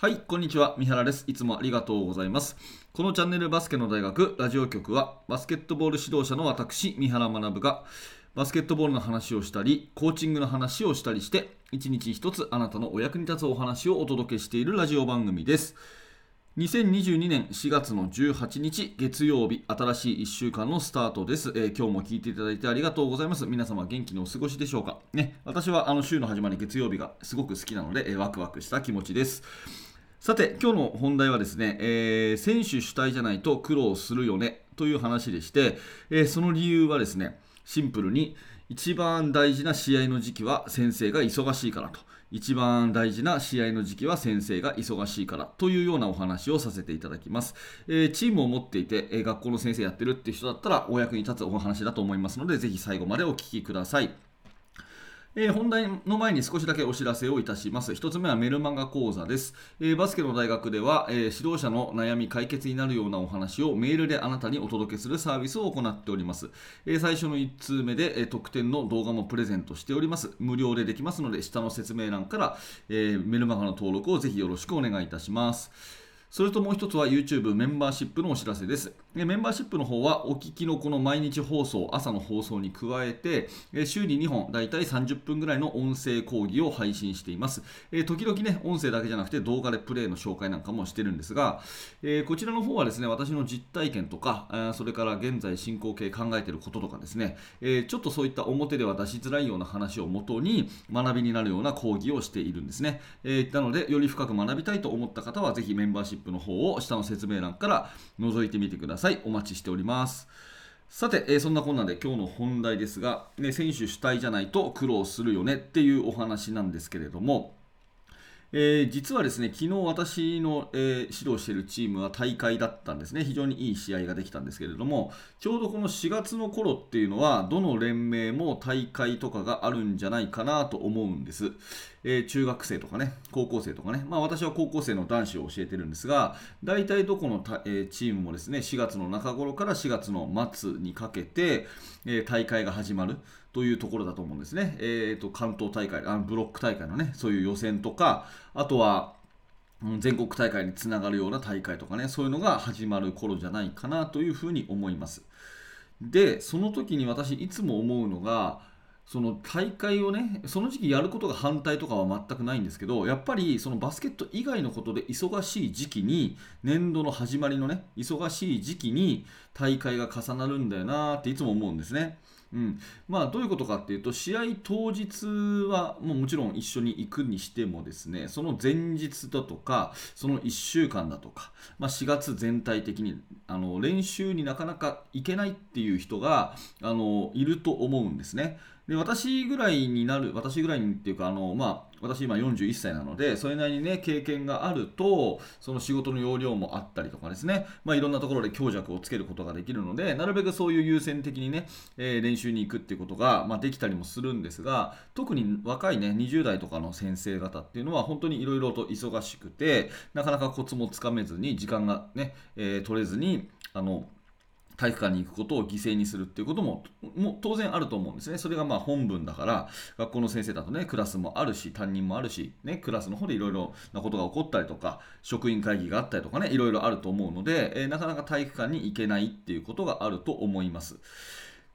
はい、こんにちは。三原です。いつもありがとうございます。このチャンネルバスケの大学ラジオ局は、バスケットボール指導者の私、三原学が、バスケットボールの話をしたり、コーチングの話をしたりして、一日一つあなたのお役に立つお話をお届けしているラジオ番組です。2022年4月の18日月曜日新しい1週間のスタートです、えー今日も聞いていただいてありがとうございます皆様元気にお過ごしでしょうかね私はあの週の始まり月曜日がすごく好きなので、えーワクワクした気持ちですさて今日の本題はですね、えー選手主体じゃないと苦労するよねという話でして、えーその理由はですねシンプルに一番大事な試合の時期は先生が忙しいからと。一番大事な試合の時期は先生が忙しいからというようなお話をさせていただきます、えーチームを持っていて、えー学校の先生やってるって人だったらお役に立つお話だと思いますのでぜひ最後までお聞きください。えー本題の前に少しだけお知らせをいたします。一つ目はメルマガ講座です。えーバスケの大学では、えー指導者の悩み解決になるようなお話をメールであなたにお届けするサービスを行っております。え最初の1通目で、え特典の動画もプレゼントしております。無料でできますので、下の説明欄から、えメルマガの登録をぜひよろしくお願いいたします。それともう一つは YouTube メンバーシップのお知らせです。えメンバーシップの方はお聞きのこの毎日放送、朝の放送に加えて、え週に2本、だいたい30分ぐらいの音声講義を配信しています。え時々ね、音声だけじゃなくて動画でプレイの紹介なんかもしてるんですが、えこちらの方はですね、私の実体験とか、それから現在進行形考えてることとかですね、えちょっとそういった表では出しづらいような話をもとに学びになるような講義をしているんですね。えなので、より深く学びたいと思った方は、ぜひメンバーシップの方を下の説明欄から覗いてみてください。お待ちしております。さて、えーそんなこんなで今日の本題ですが、ね、選手主体じゃないと苦労するよねっていうお話なんですけれども、えー実はですね、昨日私の、えー指導しているチームは大会だったんですね。非常にいい試合ができたんですけれども、ちょうどこの4月の頃っていうのは、どの連盟も大会とかがあるんじゃないかなと思うんです。えー中学生とかね、高校生とかね、まあ私は高校生の男子を教えてるんですが、大体どこのた、えチームもですね、4月の中頃から4月の末にかけて、え大会が始まるというところだと思うんですね。えーと関東大会あの、ブロック大会のね、そういう予選とか、あとは、全国大会につながるような大会とかね、そういうのが始まる頃じゃないかなというふうに思います。で、その時に私いつも思うのが、その大会をね、その時期やることが反対とかは全くないんですけど、やっぱりそのバスケット以外のことで忙しい時期に、年度の始まりのね、忙しい時期に大会が重なるんだよなっていつも思うんですね。うん、まあどういうことかっていうと試合当日はもうもちろん一緒に行くにしてもですねその前日だとかその1週間だとか、まあ、4月全体的にあの練習になかなか行けないっていう人があのいると思うんですね。で私ぐらいになる私ぐらいにっていうかあの、まあ、私今41歳なのでそれなりにね経験があるとその仕事の要領もあったりとかですね、まあ、いろんなところで強弱をつけることができるのでなるべくそういう優先的にね、えー練習に行くっていうことが、まあ、できたりもするんですが特に若いね20代とかの先生方っていうのは本当にいろいろと忙しくてなかなかコツもつかめずに時間がね、えー取れずにあの体育館に行くことを犠牲にするっていうこともも当然あると思うんですね。それがまあ本文だから学校の先生だとねクラスもあるし担任もあるし、ね、クラスの方でいろいろなことが起こったりとか職員会議があったりとかねいろいろあると思うので、えーなかなか体育館に行けないっていうことがあると思います。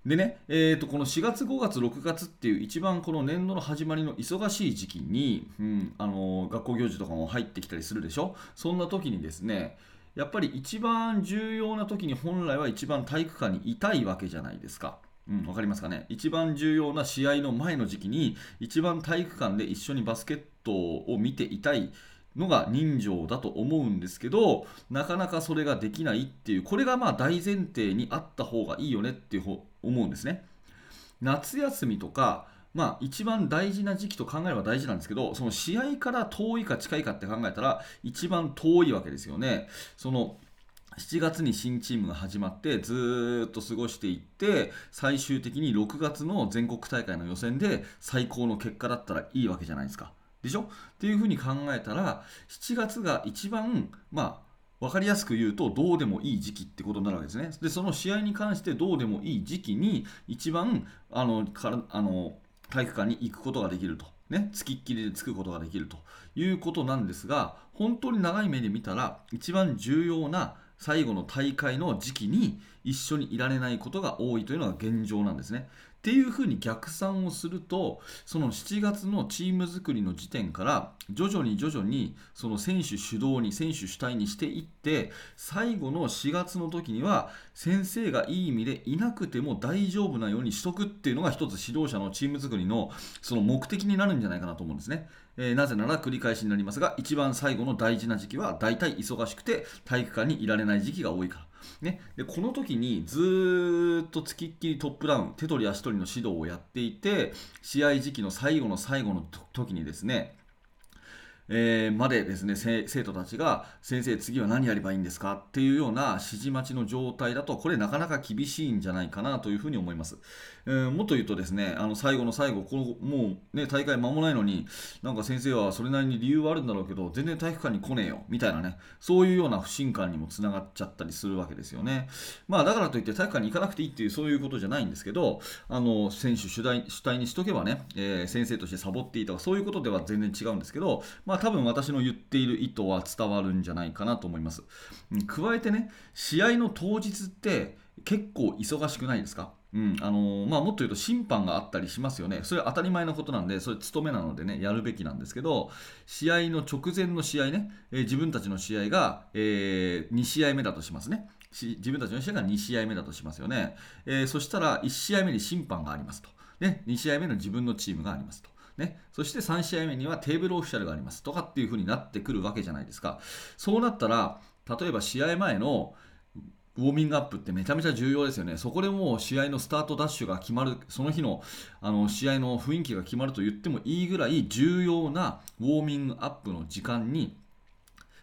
でね、えー、とこの4月、5月、6月っていう一番この年度の始まりの忙しい時期に、うんあのー学校行事とかも入ってきたりするでしょ？そんな時にですねやっぱり一番重要な時に本来は一番体育館にいたいわけじゃないですか。うん、わかりますかね？一番重要な試合の前の時期に一番体育館で一緒にバスケットを見ていたいのが人情だと思うんですけどなかなかそれができないっていうこれがまあ大前提にあった方がいいよねっていう思うんですね夏休みとかまあ一番大事な時期と考えれば大事なんですけどその試合から遠いか近いかって考えたら一番遠いわけですよねその7月に新チームが始まってずっと過ごしていって最終的に6月の全国大会の予選で最高の結果だったらいいわけじゃないですか。でしょ？っていうふうに考えたら7月が一番まあ分かりやすく言うとどうでもいい時期ってことになるわけですね。でその試合に関してどうでもいい時期に一番あのからあの体育館に行くことができるとね、つきっきりでつくことができるということなんですが本当に長い目で見たら一番重要な最後の大会の時期に一緒にいられないことが多いというのが現状なんですね。っていうふうに逆算をするとその7月のチーム作りの時点から徐々に徐々にその選手主導に選手主体にしていって最後の4月の時には先生がいい意味でいなくても大丈夫なようにしとくっていうのが一つ指導者のチーム作りのその目的になるんじゃないかなと思うんですね。えー、なぜなら繰り返しになりますが一番最後の大事な時期は大体忙しくて体育館にいられない時期が多いから。ね、でこの時にずっとつきっきりトップダウン手取り足取りの指導をやっていて試合時期の最後の最後の時にですねえー、までですね生徒たちが先生次は何やればいいんですかっていうような指示待ちの状態だとこれなかなか厳しいんじゃないかなというふうに思います、えー、もっと言うとですねあの最後の最後このもうね大会間もないのになんか先生はそれなりに理由はあるんだろうけど全然体育館に来ねえよみたいなねそういうような不信感にもつながっちゃったりするわけですよね。まあだからといって体育館に行かなくていいっていうそういうことじゃないんですけどあの選手主体主体にしとけばね、えー、先生としてサボっていいとかそういうことでは全然違うんですけどまあまあ多分私の言っている意図は伝わるんじゃないかなと思います。加えてね、試合の当日って結構忙しくないですか？うんあのー、まあ、もっと言うと審判があったりしますよね、それは当たり前のことなんで、それ務めなのでね、やるべきなんですけど、試合の直前の試合ね、えー、自分たちの試合が、えー、2試合目だとしますね。自分たちの試合が2試合目だとしますよね。え、そしたら1試合目に審判がありますと。ね、2試合目の自分のチームがありますと。ね、そして3試合目にはテーブルオフィシャルがありますとかっていう風になってくるわけじゃないですか。そうなったら、例えば試合前のウォーミングアップってめちゃめちゃ重要ですよね。そこでもう試合のスタートダッシュが決まる、その日のあの試合の雰囲気が決まると言ってもいいぐらい重要なウォーミングアップの時間に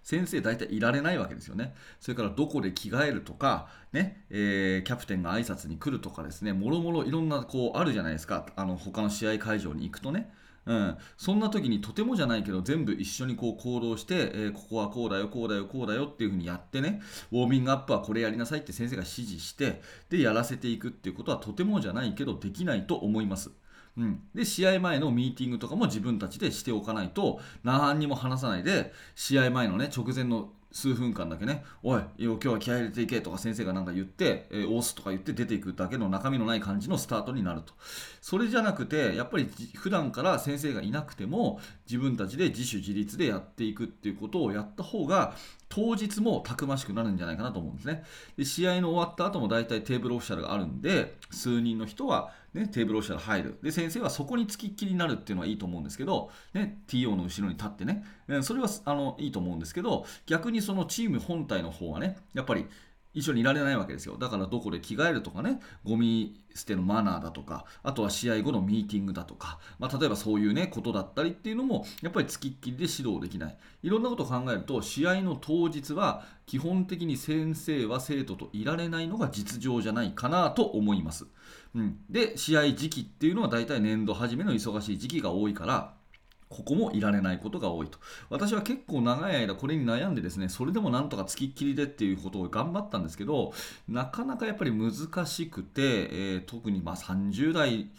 先生大体いられないわけですよね。それからどこで着替えるとか、ね、えー、キャプテンが挨拶に来るとかですね、もろもろいろんなこうあるじゃないですか。あの他の試合会場に行くとね。うん、そんな時にとてもじゃないけど全部一緒にこう行動して、えー、ここはこうだよこうだよこうだよっていう風にやってねウォーミングアップはこれやりなさいって先生が指示してでやらせていくっていうことはとてもじゃないけどできないと思います。うん、で試合前のミーティングとかも自分たちでしておかないと何にも話さないで試合前のね直前の数分間だけね、おい、今日は気合入れていけとか先生が何か言って、えー、押すとか言って出ていくだけの中身のない感じのスタートになると。それじゃなくて、やっぱり普段から先生がいなくても、自分たちで自主自立でやっていくっていうことをやった方が、当日もたくましくなるんじゃないかなと思うんですね。で試合の終わった後も大体テーブルオフィシャルがあるんで、数人の人は、ね、テーブルオフィシャル入る。で、先生はそこにつきっきりになるっていうのはいいと思うんですけど、ね、TO の後ろに立ってね、それはあのいいと思うんですけど、逆にそのチーム本体の方はね、やっぱり一緒にいられないわけですよ。だからどこで着替えるとかね、ゴミ捨てのマナーだとか、あとは試合後のミーティングだとか、まあ、例えばそういうね、ことだったりっていうのも、やっぱりつきっきりで指導できない。いろんなことを考えると、試合の当日は、基本的に先生は生徒といられないのが実情じゃないかなと思います。うん、で、試合時期っていうのは大体年度初めの忙しい時期が多いから、ここもいられないことが多いと。私は結構長い間これに悩んでですね、それでもなんとかつきっきりでっていうことを頑張ったんですけど、なかなかやっぱり難しくて、えー、特にま30代、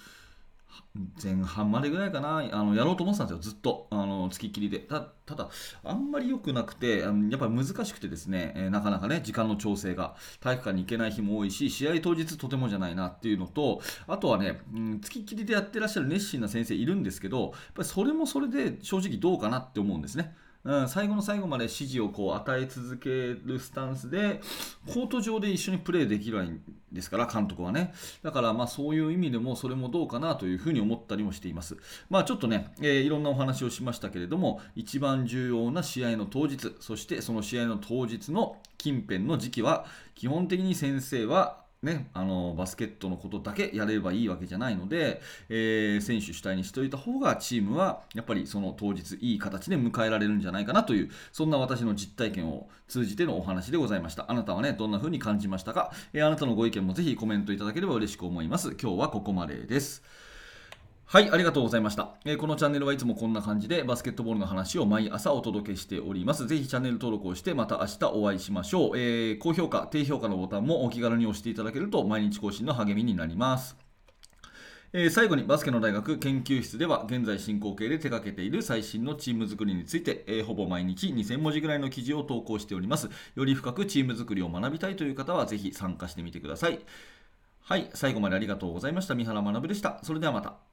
前半までぐらいかな。あのやろうと思ってたんですよ。ずっと。あのつきっきりで。ただあんまり良くなくてあのやっぱり難しくてですね、えー、なかなかね時間の調整が体育館に行けない日も多いし試合当日とてもじゃないなっていうのとあとはね、うん、つきっきりでやってらっしゃる熱心な先生いるんですけどやっぱりそれもそれで正直どうかなって思うんですね。うん、最後の最後まで指示をこう与え続けるスタンスでコート上で一緒にプレーできるんですから監督はね。だからまあそういう意味でもそれもどうかなというふうに思ったりもしています。まあちょっとね、えー、いろんなお話をしましたけれども一番重要な試合の当日そしてその試合の当日の近辺の時期は基本的に先生はね、あのバスケットのことだけやればいいわけじゃないので、えー、選手主体にしておいた方がチームはやっぱりその当日いい形で迎えられるんじゃないかなというそんな私の実体験を通じてのお話でございました。あなたはねどんな風に感じましたか、えー、あなたのご意見もぜひコメントいただければ嬉しく思います。今日はここまでです。はい、ありがとうございました、えー、このチャンネルはいつもこんな感じでバスケットボールの話を毎朝お届けしております。ぜひチャンネル登録をしてまた明日お会いしましょう。えー、高評価、低評価のボタンもお気軽に押していただけると毎日更新の励みになります。えー最後にバスケの大学研究室では現在進行形で手掛けている最新のチーム作りについて、えーほぼ毎日2000文字ぐらいの記事を投稿しておりますより深くチーム作りを学びたいという方はぜひ参加してみてくださいはい最後までありがとうございました三原学でしたそれではまた